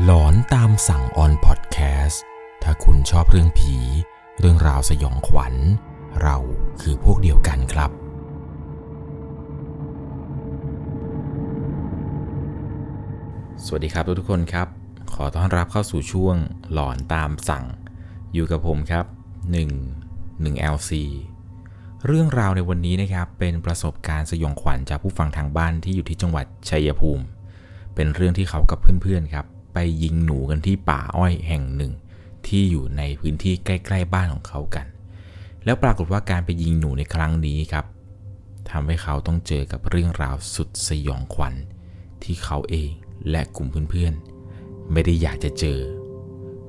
หลอนตามสั่งออนพอดแคสต์ถ้าคุณชอบเรื่องผี เรื่องราวสยองขวัญ เราคือพวกเดียวกันครับ สวัสดีครับทุกคนครับ ขอต้อนรับเข้าสู่ช่วงหลอนตามสั่ง อยู่กับผมครับ 1 1 LC เรื่องราวในวันนี้นะครับ เป็นประสบการณ์สยองขวัญจากผู้ฟังทางบ้านที่อยู่ที่จังหวัดชัยภูมิ เป็นเรื่องที่เขากับเพื่อนๆครับ ไปยิงหนูกันที่ป่าอ้อยแห่งหนึ่ง ที่อยู่ในพื้นที่ใกล้ ๆ บ้านของเขากัน แล้วปรากฏว่าการไปยิงหนูในครั้งนี้ครับทำให้เขาต้องเจอกับเรื่องราวสุดสยองขวัญ ที่เขาเองและกลุ่มเพื่อนๆ ไม่ได้อยากจะเจอ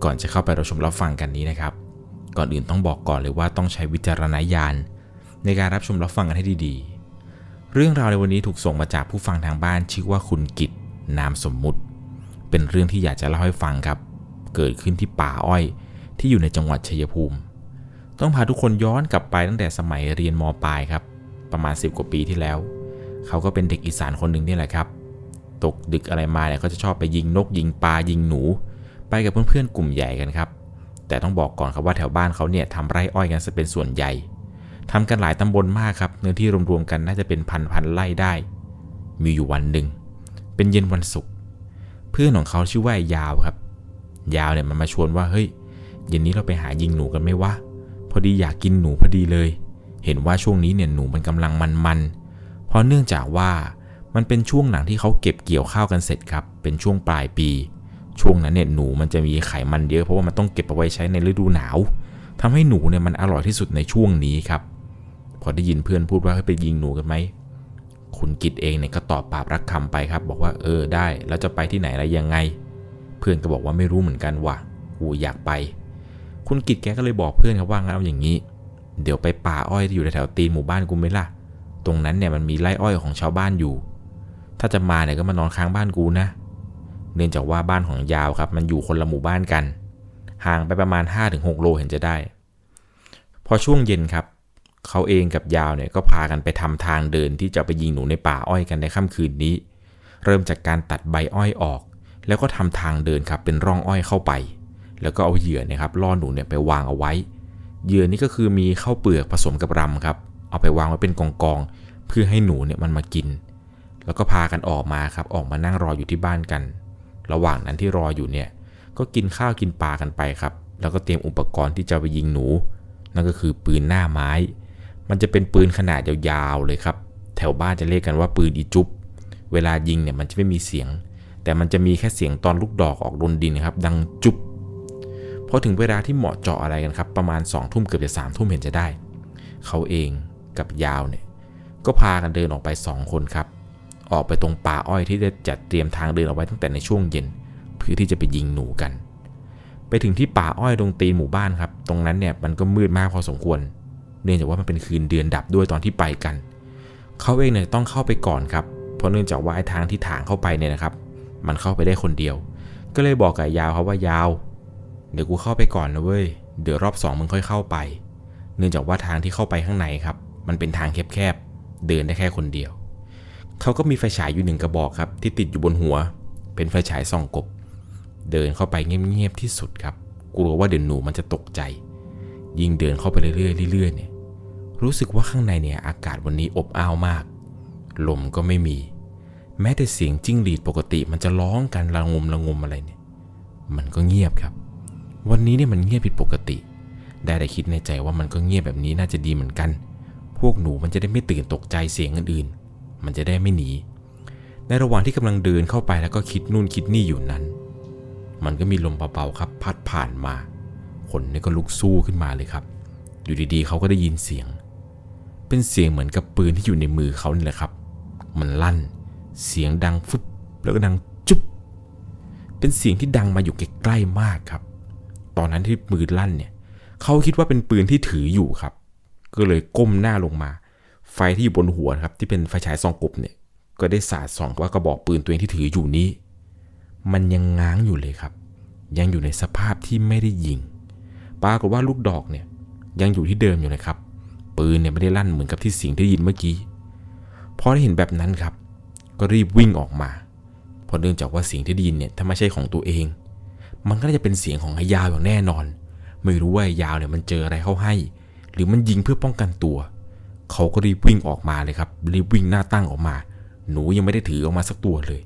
ก่อนจะเข้าไปรับชมรับฟังกันนี้นะครับ ก่อนอื่นต้องบอกก่อนเลยว่าต้องใช้วิจารณญาณในการรับชมรับฟังกันให้ดีๆ เรื่องราวในวันนี้ถูกส่งมาจากผู้ฟังทางบ้านชื่อว่าคุณกิตนามสมมุติ เป็นเรื่องที่อยากจะเล่าให้ฟังครับ เกิดขึ้นที่ป่าอ้อยที่อยู่ในจังหวัดชัยภูมิ ต้องพาทุกคนย้อนกลับไปตั้งแต่สมัยเรียนมปลายครับ ประมาณ 10 กว่าปีที่แล้ว เขาก็เป็นเด็กอีสานคนหนึ่งนี่แหละครับ ตกดึกอะไรมาเนี่ยเขาจะชอบไปยิงนกยิงปลายิงหนู ไปกับเพื่อนๆกลุ่มใหญ่กันครับ แต่ต้องบอกก่อนครับว่าแถวบ้านเขาเนี่ยทำไร่อ้อยกันซะเป็นส่วนใหญ่ทำกันหลายตำบลมากครับเนื้อที่รวมๆกันน่าจะเป็นพันพันไร่ได้ มีอยู่วันหนึ่งเป็นเย็นวันศุกร์ เพื่อนของเขาชื่อว่ายาวครับ ยาวเนี่ยมันมาชวนว่าเฮ้ยเย็นนี้เราไปหายิงหนูกันไหมวะพอดีอยากกินหนูพอดีเลย เห็นว่าช่วงนี้เนี่ยหนูมันกำลังมันๆเพราะเนื่องจากว่ามันเป็นช่วงหลังที่เขาเก็บเกี่ยวข้าวกันเสร็จครับ เป็นช่วงปลายปี ช่วงนั้นเนี่ยหนูมันจะมีไขมันเยอะเพราะว่ามันต้องเก็บเอาไว้ใช้ในฤดูหนาวทำให้หนูเนี่ยมันอร่อยที่สุดในช่วงนี้ครับ พอได้ยินเพื่อนพูดว่าให้ไปยิงหนูกันไหม คุณกิตเองเนี่ยก็ตอบปากรักคำไปครับ บอกว่าเออได้ แล้วจะไปที่ไหนอะไรยังไง เพื่อนก็บอกว่าไม่รู้เหมือนกันว่ะกูอยากไป คุณกิตแกก็เลยบอกเพื่อนครับว่างั้นเอาอย่างนี้ เดี๋ยวไปป่าอ้อยที่อยู่แถวตีนหมู่บ้านกูไหมล่ะ ตรงนั้นเนี่ยมันมีไร่อ้อยของชาวบ้านอยู่ ถ้าจะมาเนี่ยก็มานอนค้างบ้านกูนะ เนื่องจากว่าบ้านของยาวครับ มันอยู่คนละหมู่บ้านกัน ห่างไปประมาณ 5-6 โลเห็นจะได้ พอช่วงเย็นครับ เขาเองกับยาวเนี่ยก็พากันไปทำทางเดินที่จะไปยิงหนูในป่าอ้อยกันในค่ำคืนนี้ เริ่มจากการตัดใบอ้อยออก แล้วก็ทำทางเดินครับเป็นร่องอ้อยเข้าไป แล้วก็เอาเหยื่อนี่ยครับล่อหนูเนี่ยไปวางเอาไว้ เหยื่อนี่ก็คือมีข้าวเปลือกผสมกับรำครับ เอาไปวางไว้เป็นกองๆเพื่อให้หนูเนี่ยมันมากิน แล้วก็พากันออกมาครับออกมานั่งรออยู่ที่บ้านกัน ระหว่างนั้นที่รออยู่เนี่ยก็กินข้าวกินปลากันไปครับ แล้วก็เตรียมอุปกรณ์ที่จะไปยิงหนู นั่นก็คือปืนหน้าไม้ มันจะเป็นปืนขนาดยาวๆเลยครับ แถวบ้านจะเรียกกันว่าปืนอีจุบเวลายิงเนี่ยมันจะไม่มีเสียง แต่มันจะมีแค่เสียงตอนลูกดอกออกโดนดินครับ ดังจุบพอถึงเวลาที่เหมาะเจาะอะไรกันครับ ประมาณ2องทุ่มเกือบจะสามทุ่มเห็นจะได้ เขาเองกับยาวเนี่ย ก็พากันเดินออกไป 2 คนครับ ออกไปตรงป่าอ้อยที่ได้จัดเตรียมทางเดินเอาไว้ตั้งแต่ในช่วงเย็น เพื่อที่จะไปยิงหนูกัน ไปถึงที่ป่าอ้อยตรงตีนหมู่บ้านครับ ตรงนั้นเนี่ยมันก็มืดมากพอสมควร เนื่องจากว่ามันเป็นคืนเดือนดับด้วยตอนที่ไปกัน เขาเองเนี่ยต้องเข้าไปก่อนครับ เพราะเนื่องจากว่าไอ้ทางที่ถางเข้าไปเนี่ยนะครับ มันเข้าไปได้คนเดียว ก็เลยบอกกับยาวครับว่ายาว เดี๋ยวกูเข้าไปก่อนนะเว้ย เดี๋ยวรอบสองมึงค่อยเข้าไป เนื่องจากว่าทางที่เข้าไปข้างในครับ มันเป็นทางแคบๆ เดินได้แค่คนเดียว เขาก็มีไฟฉายอยู่หนึ่งกระบอกครับ ที่ติดอยู่บนหัว เป็นไฟฉายส่องกบ เดินเข้าไปเงียบๆที่สุดครับ กลัวว่าเดี๋ยวหนูมันจะตกใจ ยิ่งเดินเข้าไปเรื่อยๆเรื่อยๆเนี่ย รู้สึกว่าข้างในเนี่ยอากาศวันนี้อบอ้าวมาก ลมก็ไม่มี แม้แต่เสียงจิ้งหรีดปกติมันจะร้องกันระงมระงมอะไรเนี่ย มันก็เงียบครับ วันนี้เนี่ยมันเงียบผิดปกติ ได้แต่คิดในใจว่ามันก็เงียบแบบนี้น่าจะดีเหมือนกัน พวกหนูมันจะได้ไม่ตื่นตกใจเสียงอื่นๆ มันจะได้ไม่หนี ในระหว่างที่กำลังเดินเข้าไปแล้วก็คิดนู่นคิดนี่อยู่นั้น มันก็มีลมเบาๆครับ พัดผ่านมา คนนี่ก็ลุกสู้ขึ้นมาเลยครับ อยู่ดีๆเขาก็ได้ยินเสียง เป็นเสียงเหมือนกับปืนที่อยู่ในมือเขานี่แหละครับ มันลั่น เสียงดังฟึบแล้วก็ดังจุ๊บ เป็นเสียงที่ดังมาอยู่ใกล้ๆมากครับ ตอนนั้นที่มือลั่นเนี่ย เขาคิดว่าเป็นปืนที่ถืออยู่ครับ ก็เลยก้มหน้าลงมา ไฟที่อยู่บนหัวครับ ที่เป็นไฟฉายส่องกบเนี่ย ก็ได้สาดส่องว่ากระบอกปืนตัวเองที่ถืออยู่นี้ มันยังง้างอยู่เลยครับ ยังอยู่ในสภาพที่ไม่ได้ยิง ปรากฏว่าลูกดอกเนี่ยยังอยู่ที่เดิมอยู่เลยครับ ปืนเนี่ยไม่ได้ลั่นเหมือนกับที่เสียงที่ได้ยินเมื่อกี้พอได้เห็นแบบนั้นครับ ก็รีบวิ่งออกมาเพราะเนื่องจากว่าเสียงที่ได้ยินเนี่ยถ้าไม่ใช่ของตัวเอง มันก็น่าจะเป็นเสียงของไอ้ยาวอย่างแน่นอน ไม่รู้ว่าไอ้ยาวเนี่ยมันเจออะไรเข้าให้ หรือมันยิงเพื่อป้องกันตัว เขาก็รีบวิ่งออกมาเลยครับ รีบวิ่งหน้าตั้งออกมา หนูยังไม่ได้ถือออกมาสักตัวเลย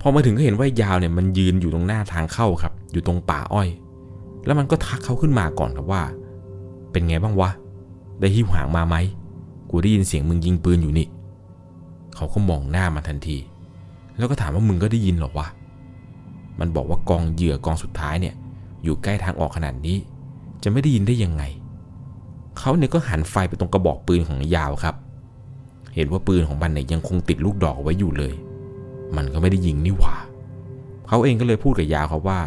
พอมาถึงก็เห็นว่ายาวเนี่ยมันยืนอยู่ตรงหน้าทางเข้าครับ อยู่ตรงป่าอ้อย แล้วมันก็ทักเขาขึ้นมาก่อนครับว่า เป็นไงบ้างวะ ได้หิ้วหางมาไหม กูได้ยินเสียงมึงยิงปืนอยู่นี่ เขาก็มองหน้ามาทันที แล้วก็ถามว่ามึงก็ได้ยินหรอวะ มันบอกว่ากองเหยื่อกองสุดท้ายเนี่ย อยู่ใกล้ทางออกขนาดนี้ จะไม่ได้ยินได้ยังไง เขาเนี่ยก็หันไฟไปตรงกระบอกปืนของยาวครับ เห็นว่าปืนของมันเนี่ยยังคงติดลูกดอกไว้อยู่เลย มันก็ไม่ได้ยิงนี่หว่า เขาเองก็เลยพูดกับยาวครับว่า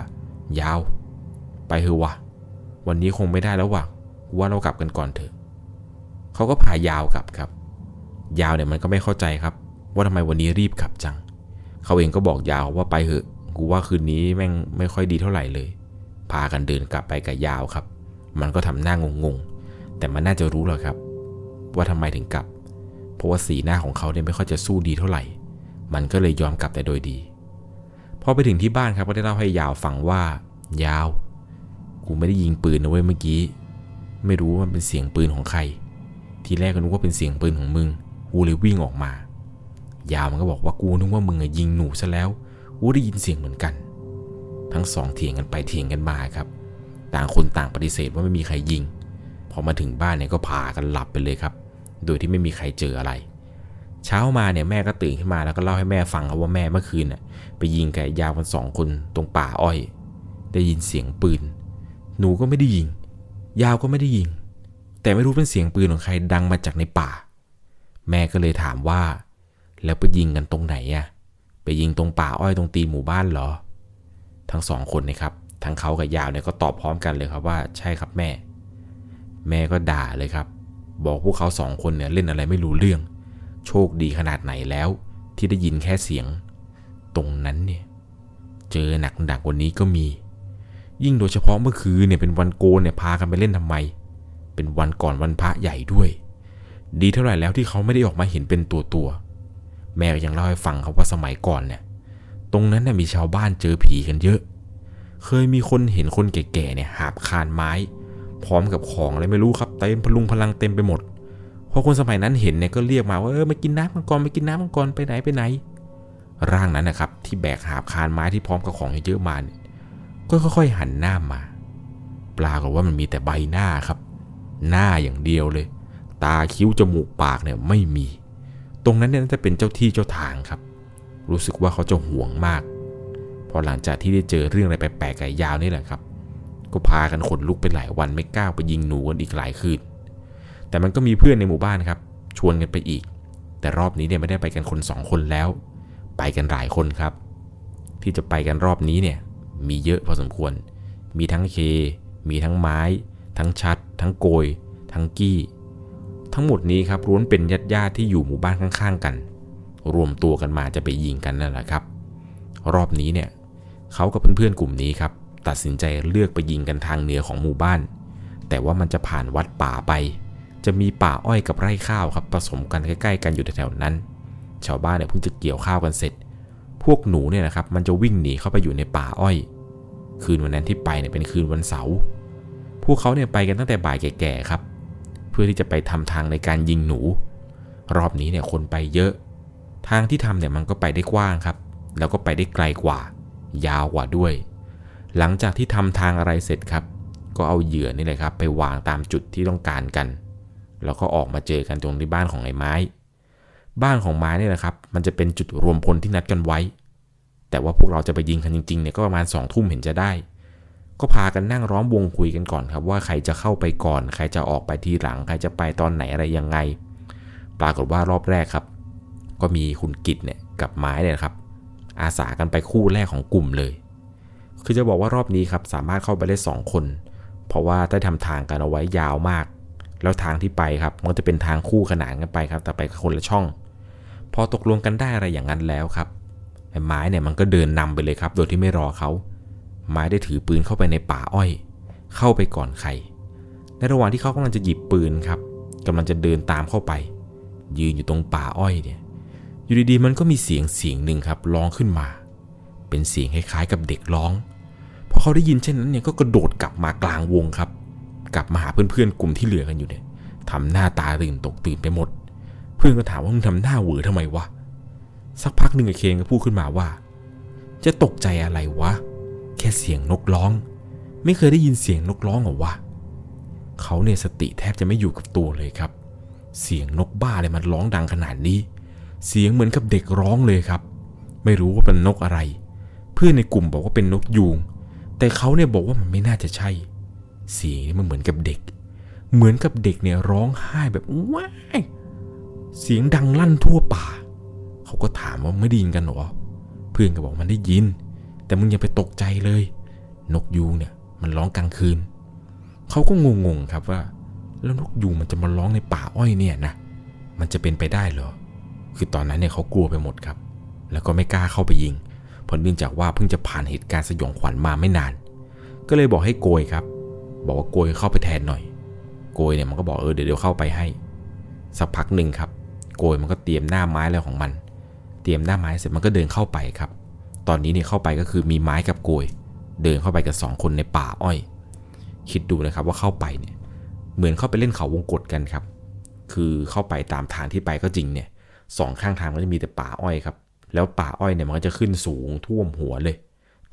ยาว ไปเถอะวะ วันนี้คงไม่ได้แล้ววะว่าเรากลับกันก่อนเถอะ เขาก็พายาวกลับครับ ยาวเนี่ยมันก็ไม่เข้าใจครับ ว่าทำไมวันนี้รีบกลับจัง เขาเองก็บอกยาวว่าไปเถอะกูว่าคืนนี้แม่งไม่ค่อยดีเท่าไหร่เลย พากันเดินกลับไปกับยาวครับ มันก็ทำหน้างงๆ แต่มันน่าจะรู้หรอกครับ ว่าทำไมถึงกลับ เพราะว่าสีหน้าของเขาเนี่ยไม่ค่อยจะสู้ดีเท่าไหร่ มันก็เลยยอมกลับแต่โดยดี พอไปถึงที่บ้านครับก็ได้เล่าให้ยาวฟังว่ายาว กูไม่ได้ยิงปืนนะเว้ยเมื่อกี้ ไม่รู้ว่ามันเป็นเสียงปืนของใคร ทีแรกก็นึกว่าเป็นเสียงปืนของมึง กูเลยวิ่งออกมา ยาวมันก็บอกว่ากูนึกว่ามึงยิงหนูซะแล้ว กูได้ยินเสียงเหมือนกัน ทั้งสองเถียงกันไปเถียงกันมาครับ ต่างคนต่างปฏิเสธว่าไม่มีใครยิง พอมาถึงบ้านเนี่ยก็พากันหลับไปเลยครับ โดยที่ไม่มีใครเจออะไร เช้ามาเนี่ยแม่ก็ตื่นขึ้นมาแล้วก็เล่าให้แม่ฟังครับว่าแม่เมื่อคืนน่ะไปยิงกับยาวกันสองคนตรงป่าอ้อย ได้ยินเสียงปืน หนูก็ไม่ได้ยิง ยาวก็ไม่ได้ยิง แต่ไม่รู้เป็นเสียงปืนของใครดังมาจากในป่า แม่ก็เลยถามว่า แล้วไปยิงกันตรงไหนอะไปยิงตรงป่าอ้อยตรงตีนหมู่บ้านเหรอ ทั้งสองคนนะครับ ทั้งเขากับยาวเนี่ยก็ตอบพร้อมกันเลยครับว่าใช่ครับแม่ แม่ก็ด่าเลยครับ บอกพวกเขาสองคนเนี่ยเล่นอะไรไม่รู้เรื่อง โชคดีขนาดไหนแล้ว ที่ได้ยินแค่เสียง ตรงนั้นเนี่ย เจอหนักหนักกว่านี้ก็มี ยิ่งโดยเฉพาะเมื่อคืนเนี่ยเป็นวันโกนเนี่ยพากันไปเล่นทำไม เป็นวันก่อนวันพระใหญ่ด้วย ดีเท่าไหร่แล้วที่เขาไม่ได้ออกมาเห็นเป็นตัวตัว แม่ก็ยังเล่าให้ฟังครับว่าสมัยก่อนเนี่ย ตรงนั้นเนี่ยมีชาวบ้านเจอผีกันเยอะ เคยมีคนเห็นคนแก่ๆเนี่ยหาบคานไม้ พร้อมกับของอะไรไม่รู้ครับเต็มพลุงพลังเต็มไปหมดพอคนสมัยนั้นเห็นเนี่ยก็เรียกมาว่าเออมากินน้ำมังกรมากินน้ำมังกรไปไหนไปไหน ร่างนั้นนะครับ ที่แบกหาบคานไม้ที่พร้อมกับของเยอะๆมาเนี่ยก็ค่อยๆหันหน้ามาปรากฏว่ามันมีแต่ใบหน้าครับ หน้าอย่างเดียวเลย ตาคิ้วจมูกปากเนี่ยไม่มี ตรงนั้นเนี่ยน่าจะเป็นเจ้าที่เจ้าทางครับ รู้สึกว่าเขาจะห่วงมาก พอหลังจากที่ได้เจอเรื่องอะไรแปลกๆกับยาวนี่แหละครับ ก็พากันขนลุกไปหลายวันไม่กล้าไปยิงหนูกันอีกหลายคืน แต่มันก็มีเพื่อนในหมู่บ้านครับ ชวนกันไปอีก แต่รอบนี้เนี่ยไม่ได้ไปกันคนสองคนแล้ว ไปกันหลายคนครับ ที่จะไปกันรอบนี้เนี่ยมีเยอะพอสมควร มีทั้งเค มีทั้งไม้ ทั้งชัด ทั้งโกย ทั้งกี้ ทั้งหมดนี้ครับล้วนเป็นญาติญาติที่อยู่หมู่บ้านข้างๆ กัน รวมตัวกันมาจะไปยิงกันนั่นแหละครับ รอบนี้เนี่ยเขากับเพื่อนๆกลุ่มนี้ครับตัดสินใจเลือกไปยิงกันทางเหนือของหมู่บ้าน แต่ว่ามันจะผ่านวัดป่าไป จะมีป่าอ้อยกับไร่ข้าวครับผสมกันใกล้ๆ กันอยู่แถวๆนั้น ชาวบ้านเนี่ยเพิ่งจะเกี่ยวข้าวกันเสร็จ พวกหนูเนี่ยนะครับมันจะวิ่งหนีเข้าไปอยู่ในป่าอ้อย คืนวันนั้นที่ไปเนี่ยเป็นคืนวันเสาร์ พวกเขาเนี่ยไปกันตั้งแต่บ่ายแก่ๆครับ เพื่อที่จะไปทำทางในการยิงหนู รอบนี้เนี่ยคนไปเยอะ ทางที่ทำเนี่ยมันก็ไปได้กว้างครับ แล้วก็ไปได้ไกลกว่า ยาวกว่าด้วย หลังจากที่ทำทางอะไรเสร็จครับ ก็เอาเหยื่อนี่เลยครับ ไปวางตามจุดที่ต้องการกัน แล้วก็ออกมาเจอกันตรงที่บ้านของไอ้ไม้ บ้านของไม้นี่แหละครับ มันจะเป็นจุดรวมพลที่นัดกันไว้ แต่ว่าพวกเราจะไปยิงกันจริงๆเนี่ยก็ประมาณสองทุ่มเห็นจะได้ ก็พากันนั่งร้อมวงคุยกันก่อนครับ ว่าใครจะเข้าไปก่อน ใครจะออกไปทีหลัง ใครจะไปตอนไหนอะไรยังไง ปรากฏว่ารอบแรกครับ ก็มีคุณกิจเนี่ยกับไม้เนี่ยครับ อาสากันไปคู่แรกของกลุ่มเลย คือจะบอกว่ารอบนี้ครับสามารถเข้าไปได้ 2 คน เพราะว่าได้ทำทางกันเอาไว้ยาวมาก แล้วทางที่ไปครับมันจะเป็นทางคู่ขนานกันไปครับ แต่ไปคนละช่อง พอตกลงกันได้อะไรอย่างนั้นแล้วครับไอ้ไม้เนี่ยมันก็เดินนำไปเลยครับ โดยที่ไม่รอเขา ไม้ได้ถือปืนเข้าไปในป่าอ้อย เข้าไปก่อนใคร ในระหว่างที่เขากำลังจะหยิบปืนครับกำลังจะเดินตามเข้าไป ยืนอยู่ตรงป่าอ้อยเนี่ย อยู่ดีๆมันก็มีเสียงเสียงหนึ่งครับร้องขึ้นมา เป็นเสียงคล้ายๆกับเด็กร้อง พอเขาได้ยินเช่นนั้นเนี่ยก็กระโดดกลับมากลางวงครับ กลับมาหาเพื่อนๆกลุ่มที่เหลือกันอยู่เนี่ยทำหน้าตาตื่นตกตื่นไปหมด เพื่อนก็ถามว่ามึงทำหน้าเหวอทำไมวะสักพักหนึ่งไอ้เคนก็พูดขึ้นมาว่า จะตกใจอะไรวะ แค่เสียงนกร้อง ไม่เคยได้ยินเสียงนกร้องหรอวะเขาเนี่ยสติแทบจะไม่อยู่กับตัวเลยครับ เสียงนกบ้าอะไรมันร้องดังขนาดนี้ เสียงเหมือนกับเด็กร้องเลยครับ ไม่รู้ว่าเป็นนกอะไร เพื่อนในกลุ่มบอกว่าเป็นนกยูง แต่เขาเนี่ยบอกว่ามันไม่น่าจะใช่ เสียงนี่มันเหมือนกับเด็ก เหมือนกับเด็กเนี่ยร้องไห้แบบว้ายเสียงดังลั่นทั่วป่า เขาก็ถามว่าไม่ได้ยินกันหรอ เพื่อนก็บอกมันได้ยิน แต่มึงอย่าไปตกใจเลย นกยูงเนี่ย มันร้องกลางคืน เขาก็งงๆครับว่า แล้วนกยูงมันจะมาร้องในป่าอ้อยเนี่ยนะ มันจะเป็นไปได้เหรอ คือตอนนั้นเนี่ยเขากลัวไปหมดครับ แล้วก็ไม่กล้าเข้าไปยิง เพราะเนื่องจากว่าเพิ่งจะผ่านเหตุการณ์สยองขวัญมาไม่นาน ก็เลยบอกให้โกยครับ บอกว่าโกยเข้าไปแทนหน่อย โกยเนี่ยมันก็บอกเออเดี๋ยวเดี๋ยวเข้าไปให้ สักพักหนึ่งครับ โกยมันก็เตรียมหน้าไม้อะไรของมัน เตรียมหน้าไม้เสร็จมันก็เดินเข้าไปครับ ตอนนี้เนี่ยเข้าไปก็คือมีไม้กับโกย เดินเข้าไปกับสองคนในป่าอ้อย คิดดูนะครับว่าเข้าไปเนี่ยเหมือนเข้าไปเล่นเขาวงกตกันครับ คือเข้าไปตามทางที่ไปก็จริงเนี่ยสองข้างทางก็จะมีแต่ป่าอ้อยครับ แล้วป่าอ้อยเนี่ยมันก็จะขึ้นสูงท่วมหัวเลย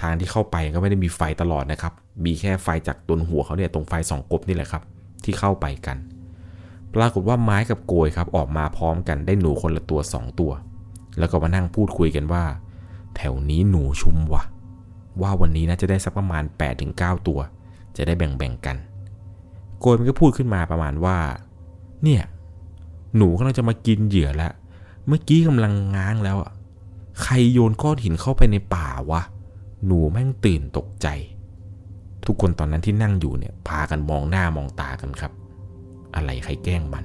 ทางที่เข้าไปก็ไม่ได้มีไฟตลอดนะครับ มีแค่ไฟจากตนหัวเขาเนี่ยตรงไฟสองกบนี่แหละครับ ที่เข้าไปกัน ปรากฏว่าไม้กับโกยครับออกมาพร้อมกันได้หนูคนละตัวสองตัว แล้วก็มานั่งพูดคุยกันว่า แถวนี้หนูชุมวะว่าวันนี้น่าจะได้สักประมาณ 8-9 ตัว จะได้แบ่งๆกัน โกยมันก็พูดขึ้นมาประมาณว่า เนี่ย หนูกำลังจะมากินเหยื่อแล้วเมื่อกี้กำลังง้างแล้วอะใครโยนก้อนหินเข้าไปในป่าวะ หนูแม่งตื่นตกใจ ทุกคนตอนนั้นที่นั่งอยู่เนี่ย พากันมองหน้ามองตากันครับ อะไรใครแกล้งมัน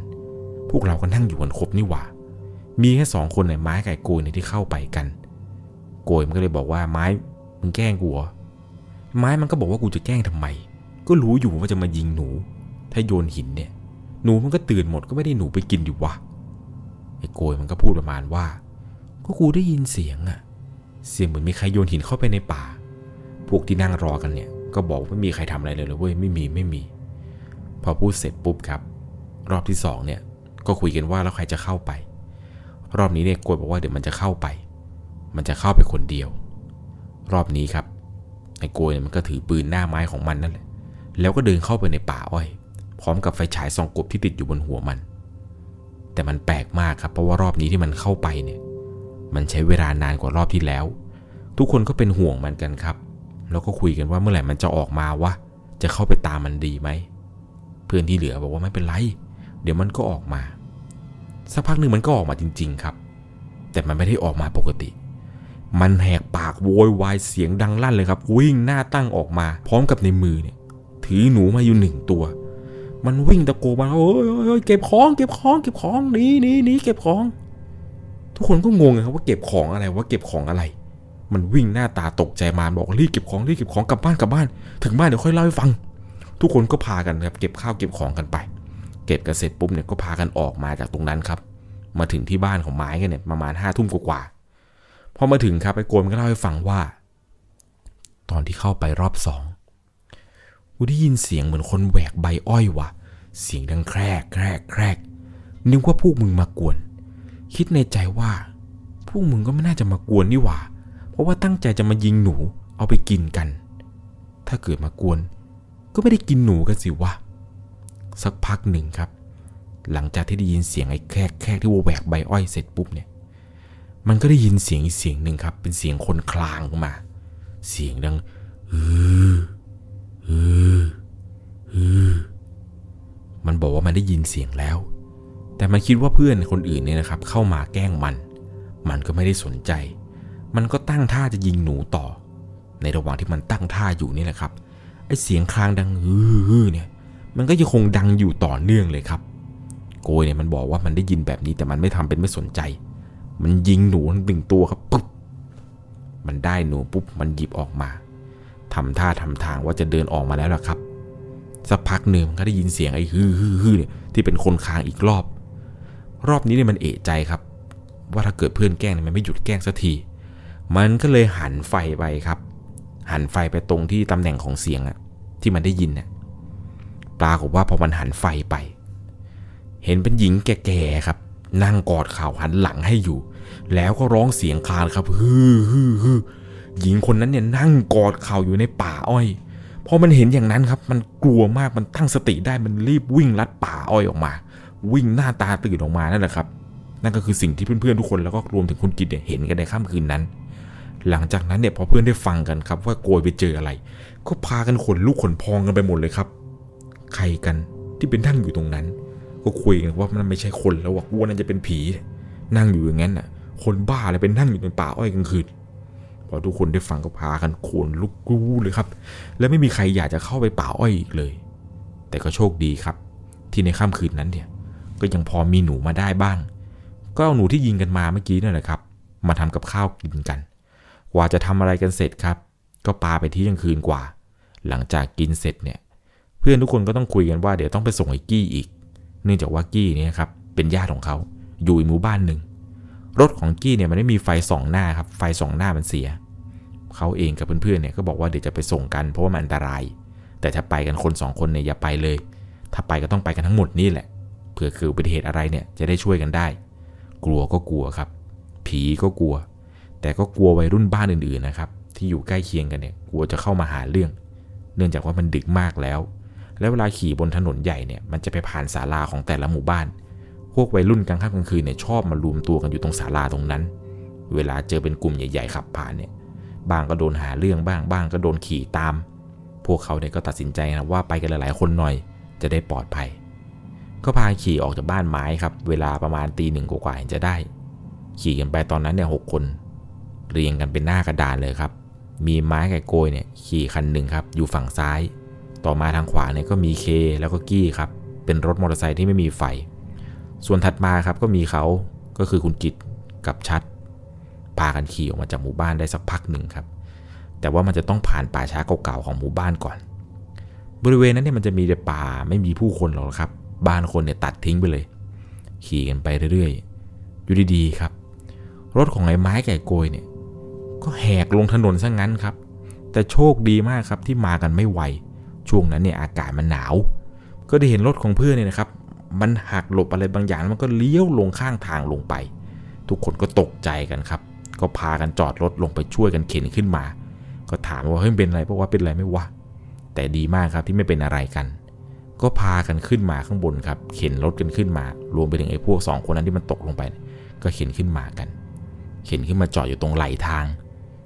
พวกเราก็นั่งอยู่กันครบนี่หว่า มีแค่สองคนในไม้ไก่โกยในที่เข้าไปกัน โกยมันก็เลยบอกว่าไม้มึงแกล้งกูเหรอไม้มันก็บอกว่ากูจะแกล้งทำไม ก็รู้อยู่ว่าจะมายิงหนู ถ้าโยนหินเนี่ย หนูมันก็ตื่นหมดก็ไม่ได้หนูไปกินดิวะไอ้โกยมันก็พูดประมาณว่า ก็กูได้ยินเสียงอะเสียงเหมือนมีใครโยนหินเข้าไปในป่า พวกที่นั่งรอกันเนี่ย ก็บอกว่าไม่มีใครทำอะไรเลยเลยเว้ยไม่มีไม่มี พอพูดเสร็จปุ๊บครับ รอบที่สองเนี่ย ก็คุยกันว่าแล้วใครจะเข้าไป รอบนี้เนี่ยโกยบอกว่าเดี๋ยวมันจะเข้าไป มันจะเข้าไปคนเดียว รอบนี้ครับไอ้โกยเนี่ยมันก็ถือปืนหน้าไม้ของมันนั่นแหละ แล้วก็เดินเข้าไปในป่าอ้อย พร้อมกับไฟฉายส่องกบที่ติดอยู่บนหัวมัน แต่มันแปลกมากครับเพราะว่ารอบนี้ที่มันเข้าไปเนี่ย มันใช้เวลานานกว่ารอบที่แล้ว ทุกคนก็เป็นห่วงมันกันครับ แล้วก็คุยกันว่าเมื่อไหร่มันจะออกมาวะ จะเข้าไปตามมันดีไหม เพื่อนที่เหลือบอกว่าไม่เป็นไร เดี๋ยวมันก็ออกมา สักพักหนึ่งมันก็ออกมาจริง ๆ ครับ แต่มันไม่ได้ออกมาปกติ มันแหกปากโวยวายเสียงดังลั่นเลยครับ วิ่งหน้าตั้งออกมา พร้อมกับในมือเนี่ย ถือหนูมาอยู่หนึ่งตัว มันวิ่งตะโกนมาโอ้ยเก็บของเก็บของเก็บของหนีหนีหนีเก็บของ ทุกคนก็งงครับว่าเก็บของอะไรว่าเก็บของอะไร มันวิ่งหน้าตาตกใจมาบอกรีบเก็บของรีบเก็บของกลับบ้านกลับบ้าน ถึงบ้านเดี๋ยวค่อยเล่าให้ฟัง ทุกคนก็พากันครับเก็บข้าวเก็บของกันไป เก็บกันเสร็จปุ๊บเนี่ยก็พากันออกมาจากตรงนั้นครับ มาถึงที่บ้านของไม้กันเนี่ยประมาณห้าทุ่มกว่าๆ พอมาถึงครับไอ้โกนมันก็เล่าให้ฟังว่า ตอนที่เข้าไปรอบสองกูได้ยินเสียงเหมือนคนแหวกใบอ้อยว่ะ เสียงดังแครกแครกแครกนึกว่าพวกมึงมากวน คิดในใจว่า พวกมึงก็ไม่น่าจะมากวนนี่หว่า เพราะว่าตั้งใจจะมายิงหนูเอาไปกินกัน ถ้าเกิดมากวน ก็ไม่ได้กินหนูกันสิวะ สักพักหนึ่งครับ หลังจากที่ได้ยินเสียงไอ้แครกแครกที่ว่าแหวกใบอ้อยเสร็จปุ๊บเนี่ย มันก็ได้ยินเสียงอีกเสียงหนึ่งครับ เป็นเสียงคนคลางออกมา เสียงดังฮือฮือฮือมันบอกว่ามันได้ยินเสียงแล้ว แต่มันคิดว่าเพื่อนคนอื่นเนี่ยนะครับ เข้ามาแกล้งมัน มันก็ไม่ได้สนใจ มันก็ตั้งท่าจะยิงหนูต่อ ในระหว่างที่มันตั้งท่าอยู่นี่แหละครับไอเสียงคลางดังฮือเนี่ย มันก็ยังคงดังอยู่ต่อเนื่องเลยครับ โกยเนี่ยมันบอกว่ามันได้ยินแบบนี้แต่มันไม่ทำเป็นไม่สนใจ มันยิงหนูหนึ่งตัวครับปุ๊บมันได้หนูปุ๊บมันหยิบออกมาทำท่าทำทางว่าจะเดินออกมาแล้วล่ะครับสักพักหนึ่งมันก็ได้ยินเสียงไอ้ฮือฮือฮือเนี่ยที่เป็นคนค้างอีกรอบ รอบนี้เนี่ยมันเอะใจครับ ว่าถ้าเกิดเพื่อนแกล้งเนี่ยมันไม่หยุดแกล้งสักที มันก็เลยหันไฟไปครับ หันไฟไปตรงที่ตำแหน่งของเสียงอะที่มันได้ยินเนี่ยปรากฏว่าพอมันหันไฟไป เห็นเป็นหญิงแก่ๆครับ นั่งกอดเข่าหันหลังให้อยู่ แล้วก็ร้องเสียงคลานครับฮือฮือฮือหญิงคนนั้นเนี่ยนั่งกอดเข่าอยู่ในป่าอ้อยพอมันเห็นอย่างนั้นครับ มันกลัวมากมันตั้งสติได้มันรีบวิ่งลัดป่าอ้อยออกมา วิ่งหน้าตาตื่นออกมานั่นแหละครับ นั่นก็คือสิ่งที่เพื่อนๆทุกคนแล้วก็รวมถึงคุณกิตเนี่ยเห็นกันในค่ำคืนนั้น หลังจากนั้นเนี่ยพอเพื่อนได้ฟังกันครับว่าโกยไปเจออะไร ก็พากันขนลุกขนพองกันไปหมดเลยครับ ใครกันที่เป็นนั่งอยู่ตรงนั้น ก็คุยกันว่ามันไม่ใช่คนแล้วว่าว่านั่นจะเป็นผี นั่งอยู่อย่างนั้นน่ะ คนบ้าอะไรเป็นนั่งอยู่ในป่าอ้อยกลางคืนพอทุกคนได้ฟังก็พากันโขนลุกกูเลยครับ และไม่มีใครอยากจะเข้าไปป่าอ้อยอีกเลย แต่ก็โชคดีครับ ที่ในค่ำคืนนั้นเนี่ย ก็ยังพอมีหนูมาได้บ้าง ก็เอาหนูที่ยิงกันมาเมื่อกี้นั่นแหละครับ มาทำกับข้าวกินกัน กว่าจะทำอะไรกันเสร็จครับ ก็ปาไปที่ยังคืนกว่า หลังจากกินเสร็จเนี่ย เพื่อนทุกคนก็ต้องคุยกันว่าเดี๋ยวต้องไปส่งไอ้กี้อีก เนื่องจากว่ากี้เนี่ยครับเป็นญาติของเขาอยู่อีกหมู่บ้านหนึ่งรถของกี้เนี่ยมันไม่มีไฟส่องหน้าครับไฟส่องหน้ามันเสีย เขาเองกับเพื่อนๆเนี่ยก็บอกว่าเดี๋ยวจะไปส่งกันเพราะว่ามันอันตราย แต่ถ้าไปกันคนสองคนเนี่ยอย่าไปเลย ถ้าไปก็ต้องไปกันทั้งหมดนี่แหละเผื่อคืออุบัติเหตุอะไรเนี่ยจะได้ช่วยกันได้ กลัวก็กลัวครับ ผีก็กลัว แต่ก็กลัววัยรุ่นบ้านอื่นๆนะครับที่อยู่ใกล้เคียงกันเนี่ยกลัวจะเข้ามาหาเรื่อง เนื่องจากว่ามันดึกมากแล้ว แล้วเวลาขี่บนถนนใหญ่เนี่ยมันจะไปผ่านศาลาของแต่ละหมู่บ้าน พวกวัยรุ่นกลางค่ำกลางคืนเนี่ยชอบมารวมตัวกันอยู่ตรงศาลาตรงนั้น เวลาเจอเป็นกลุ่มใหญ่ ๆขับผ่านเนี่ยบางก็โดนหาเรื่องบ้างบ้างก็โดนขี่ตาม พวกเขาเนี่ยก็ตัดสินใจนะว่าไปกันหลายๆคนหน่อย จะได้ปลอดภัย ก็พาขี่ออกจากบ้านไม้ครับ เวลาประมาณตีหนึ่งกว่าๆจะได้ ขี่กันไปตอนนั้นเนี่ยหกคน เรียงกันเป็นหน้ากระดานเลยครับ มีไม้ไก่โกยเนี่ยขี่คันหนึ่งครับอยู่ฝั่งซ้าย ต่อมาทางขวาเนี่ยก็มีเคแล้วก็กี้ครับ เป็นรถมอเตอร์ไซค์ที่ไม่มีไฟ ส่วนถัดมาครับก็มีเขาก็คือคุณกิตกับชัด พากันขี่ออกมาจากหมู่บ้านได้สักพักหนึ่งครับ แต่ว่ามันจะต้องผ่านป่าช้าเก่าๆของหมู่บ้านก่อน บริเวณนั้นเนี่ยมันจะมีแต่ป่าไม่มีผู้คนหรอกครับ บ้านคนเนี่ยตัดทิ้งไปเลย ขี่กันไปเรื่อยๆ อยู่ดีๆครับ รถของไอ้ไม้แก่โกยเนี่ย ก็แหกลงถนนซะงั้นครับ แต่โชคดีมากครับที่มากันไม่ไว ช่วงนั้นเนี่ยอากาศมันหนาว ก็ได้เห็นรถของเพื่อนเนี่ยนะครับ มันหักหลบอะไรบางอย่างแล้วมันก็เลี้ยวลงข้างทางลงไป ทุกคนก็ตกใจกันครับ ก็พากันจอดรถลงไปช่วยกันเข็นขึ้นมา ก็ถามว่าเฮ้ยเป็นอะไรเพราะว่าเป็นอะไรไม่วะแต่ดีมากครับที่ไม่เป็นอะไรกัน ก็พากันขึ้นมาข้างบนครับ เข็นรถกันขึ้นมา รวมไปถึงไอ้พวกสองคนนั้นที่มันตกลงไป ก็เข็นขึ้นมากัน เข็นขึ้นมาจอดอยู่ตรงไหลทาง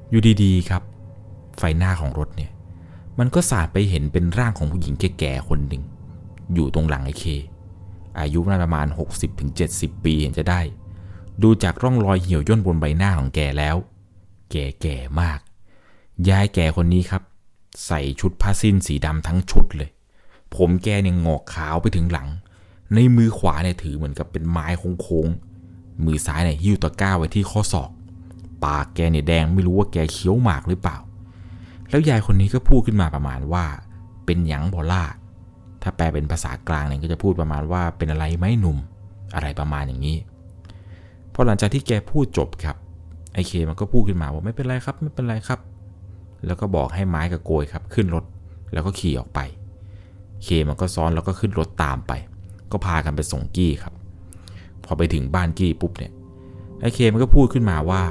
อยู่ดีๆครับ ไฟหน้าของรถเนี่ย มันก็สาดไปเห็นเป็นร่างของผู้หญิงแก่ๆคนหนึ่ง อยู่ตรงหลังไอ้เค อายุน่าประมาณ 60-70 ปีเห็นจะได้ ดูจากร่องรอยเหี่ยวย่นบนใบหน้าของแกแล้ว แก่แก่มาก ยายแก่คนนี้ครับ ใส่ชุดผ้าสิ้นสีดำทั้งชุดเลย ผมแกเนี่ยงอกขาวไปถึงหลัง ในมือขวาเนี่ยถือเหมือนกับเป็นไม้โค้งๆมือซ้ายเนี่ยหิ้วตะกร้าไว้ที่ข้อศอก ปากแกเนี่ยแดงไม่รู้ว่าแกเคี้ยวหมากหรือเปล่า แล้วยายคนนี้ก็พูดขึ้นมาประมาณว่า เป็นหยังบอล่าถ้าแปลเป็นภาษากลางเนี่ยก็จะพูดประมาณว่าเป็นอะไรไหมหนุ่ม อะไรประมาณอย่างนี้พอหลังจากที่แกพูดจบครับไอเคมันก็พูดขึ้นมาว่าไม่เป็นไรครับ ไม่เป็นไรครับ แล้วก็บอกให้ไม้กับโกยครับขึ้นรถแล้วก็ขี่ออกไป เคมันก็ซ้อนแล้วก็ขึ้นรถตามไป ก็พากันไปส่งกี้ครับ พอไปถึงบ้านกี้ปุ๊บเนี่ยไอเคมันก็พูดขึ้นมาว่า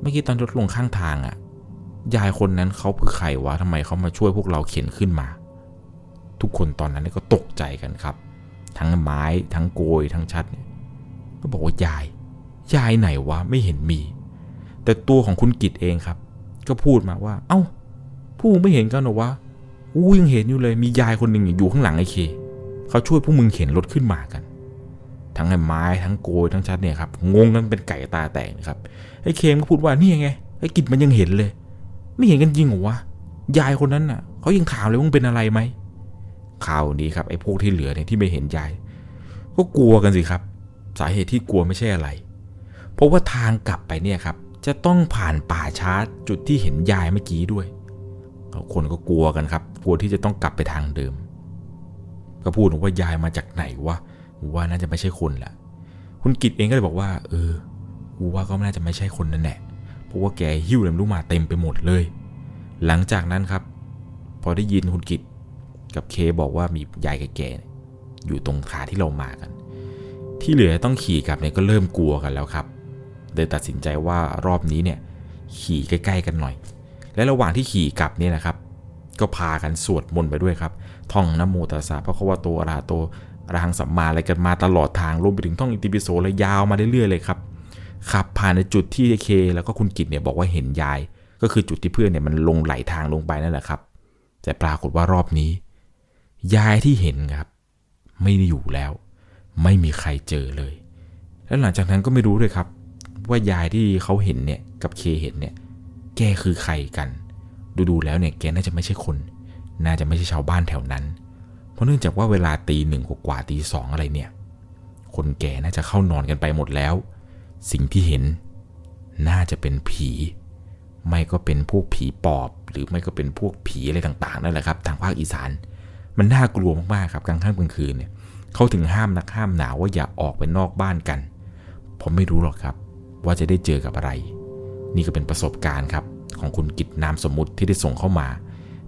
เมื่อกี้ตอนรถลงข้างทางอะ่ะ ยายคนนั้นเขาคือใครวะทำไมเขามาช่วยพวกเราเข็นขึ้นมา ทุกคนตอนนั้นก็ตกใจกันครับ ทั้งไม้ทั้งโกยทั้งชัดเนี่ยก็บอกว่ายาย ยายไหนวะไม่เห็นมี แต่ตัวของคุณกิตเองครับ ก็พูดมาว่า เอ้าพวกมึงไม่เห็นกันหรอวะอู้ยังเห็นอยู่เลยมียายคนหนึ่งอยู่ข้างหลังไอ้เคเขาช่วยพวกมึงเข็นรถขึ้นมากัน ทั้งไอ้ไม้ทั้งโกยทั้งชัดเนี่ยครับงงกันเป็นไก่ตาแตกนะครับไอ้เคมก็พูดว่านี่ไงไอ้กิจมันยังเห็นเลย ไม่เห็นกันจริงเหรอวะยายคนนั้นน่ะเขายังถามเลยว่ามึงเป็นอะไรไหมข่าวนี้ครับไอ้พวกที่เหลือเนี่ยที่ไม่เห็นยาย ก็กลัวกันสิครับ สาเหตุที่กลัวไม่ใช่อะไร เพราะว่าทางกลับไปเนี่ยครับ จะต้องผ่านป่าช้าจุดที่เห็นยายเมื่อกี้ด้วยคนก็กลัวกันครับ กลัวที่จะต้องกลับไปทางเดิม ก็พูดว่ายายมาจากไหนวะว่าน่าจะไม่ใช่คนแหละคุณกิตเองก็เลยบอกว่า เออกูว่าก็น่าจะไม่ใช่คนนั่นแหละ เพราะว่าแกหิ้วอะไรไม่รู้มาเต็มไปหมดเลย หลังจากนั้นครับ พอได้ยินคุณกิจกับเคบอกว่ามียายแก่ๆอยู่ตรงขาที่เรามากัน ที่เหลือต้องขี่กลับเนี่ยก็เริ่มกลัวกันแล้วครับเลยตัดสินใจว่ารอบนี้เนี่ย ขี่ใกล้ ๆ กันหน่อย และระหว่างที่ขี่กลับเนี่ยนะครับ ก็พากันสวดมนต์ไปด้วยครับท่องนโมตัสสะพระคัมภีโตอระหะโตอะระหังสัมมาอะไรกันมาตลอดทางรวมไปถึงท่องอิติปิโสเลยยาวมาเรื่อยๆเลยครับ ขับผ่านในจุดที่เคแล้วก็คุณกิตเนี่ยบอกว่าเห็นยาย ก็คือจุดที่เพื่อนเนี่ยมันลงไหลทางลงไปนั่นแหละครับ แต่ปรากฏว่ารอบนี้ ยายที่เห็นครับ ไม่ได้อยู่แล้ว ไม่มีใครเจอเลย แล้วหลังจากนั้นก็ไม่รู้เลยครับ ว่ายายที่เขาเห็นเนี่ยกับเคเห็นเนี่ย แกคือใครกัน ดูๆแล้วเนี่ยแกน่าจะไม่ใช่คน น่าจะไม่ใช่ชาวบ้านแถวนั้น เพราะเนื่องจากว่าเวลาตีหนึ่งกว่าตีสองอะไรเนี่ย คนแก่น่าจะเข้านอนกันไปหมดแล้ว สิ่งที่เห็นน่าจะเป็นผี ไม่ก็เป็นพวกผีปอบ หรือไม่ก็เป็นพวกผีอะไรต่างๆนั่นแหละครับ ทางภาคอีสาน มันน่ากลัวมากๆครับกลางค่ำกลางคืนเนี่ยเขาถึงห้ามนักห้ามหนาวว่าอย่าออกไปนอกบ้านกัน ผมไม่รู้หรอกครับ ว่าจะได้เจอกับอะไร นี่ก็เป็นประสบการณ์ครับ ของคุณกิตนามสมมุติที่ได้ส่งเข้ามา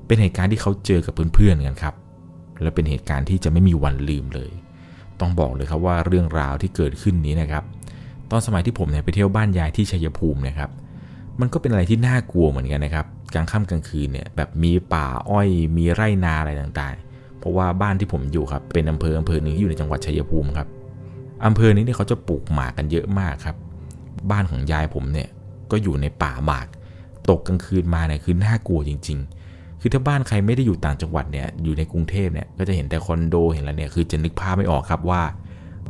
เป็นเหตุการณ์ที่เขาเจอกับเพื่อนๆกันครับ และเป็นเหตุการณ์ที่จะไม่มีวันลืมเลย ต้องบอกเลยครับว่าเรื่องราวที่เกิดขึ้นนี้นะครับ ตอนสมัยที่ผมเนี่ยไปเที่ยวบ้านยายที่ชัยภูมินะครับ มันก็เป็นอะไรที่น่ากลัวเหมือนกันนะครับ กลางค่ำกลางคืนเนี่ยแบบมีป่าอ้อย มีไร่นาอะไรต่างๆ เพราะว่าบ้านที่ผมอยู่ครับเป็นอำเภออำเภอหนึ่งที่อยู่ในจังหวัดชัยภูมิครับอำเภอนี้เนี่ยเขาจะปลูกหมากกันเยอะมากครับ บ้านของยายผมเนี่ยก็อยู่ในป่าหมาก ตกกลางคืนมาเนี่ยคือน่ากลัวจริง ๆ คือถ้าบ้านใครไม่ได้อยู่ต่างจังหวัดเนี่ยอยู่ในกรุงเทพเนี่ยก็จะเห็นแต่คอนโดเห็นแล้วเนี่ยคือจะนึกภาพไม่ออกครับว่า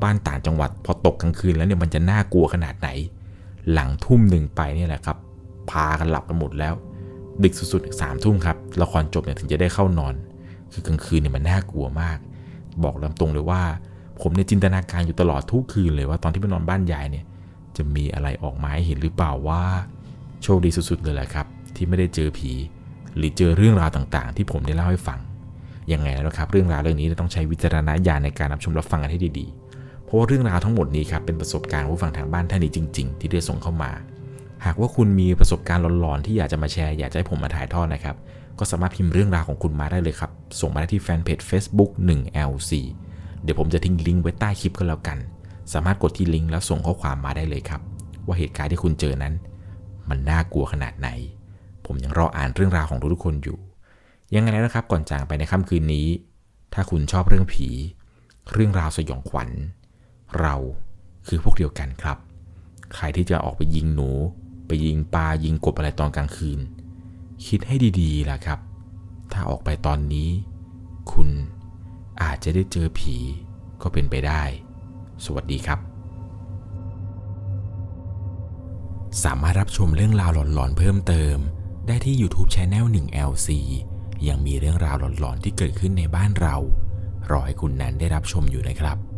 บ้านต่างจังหวัด พอตกกลางคืนแล้วเนี่ยมันจะน่ากลัวขนาดไหน หลังทุ่มหนึ่งไปเนี่ยแหละครับ พากันหลับกันหมดแล้ว ดึกสุดๆสามทุ่มครับละครจบเนี่ยถึงจะได้เข้านอน คือกลางคืนเนี่ยมันน่ากลัวมาก บอกลำตรงเลยว่า ผมในยจินตนาการอยู่ตลอดทุกคืนเลยว่าตอนที่ไปนอนบ้านยายเนี่ย จะมีอะไรออกมาให้เห็นหรือเปล่าว่า โชคดีสุดๆเลยแหละครับ ที่ไม่ได้เจอผี หรือเจอเรื่องราวต่างๆ ที่ผมได้เล่าให้ฟังยังไงแล้วนะครับ เรื่องราวเรื่องนี้เราต้องใช้วิจารณญาณในการรับชมรับฟังกันให้ดีๆ ราะว่าเรื่องราวทั้งหมดนี้ครับเป็นประสบการณ์ผู้ฟังทางบ้านท่านนี้จริง ๆ ที่ได้ส่งเข้ามา หากว่าคุณมีประสบการณ์หลอนๆที่อยากจะมาแชร์อยากจะให้ผมมาถ่ายทอดนะครับก็สามารถพิมพ์เรื่องราวของคุณมาได้เลยครับ ส่งมาได้ที่แฟนเพจ Facebook 1LC เดี๋ยวผมจะทิ้งลิงก์ไว้ใต้คลิปก็แล้วกัน สามารถกดที่ลิงก์แล้วส่งข้อความมาได้เลยครับ ว่าเหตุการณ์ที่คุณเจอนั้น มันน่ากลัวขนาดไหน ผมยังรออ่านเรื่องราวของทุกๆคนอยู่ ยังไงแล้วนะครับก่อนจากไปในค่ำคืนนี้ ถ้าคุณชอบเรื่องผี เรื่องราวสยองขวัญ เราคือพวกเดียวกันครับ ใครที่จะออกไปยิงหนู ไปยิงปลายิงกบอะไรตอนกลางคืน คิดให้ดีๆล่ะครับ ถ้าออกไปตอนนี้ คุณอาจจะได้เจอผีก็เป็นไปได้ สวัสดีครับ สามารถรับชมเรื่องราวหลอนๆเพิ่มเติม ได้ที่ YouTube c h anel 1 LC ยังมีเรื่องราวหลอนๆที่เกิดขึ้นในบ้านเรา รอให้คุณนั้นได้รับชมอยู่นะครับ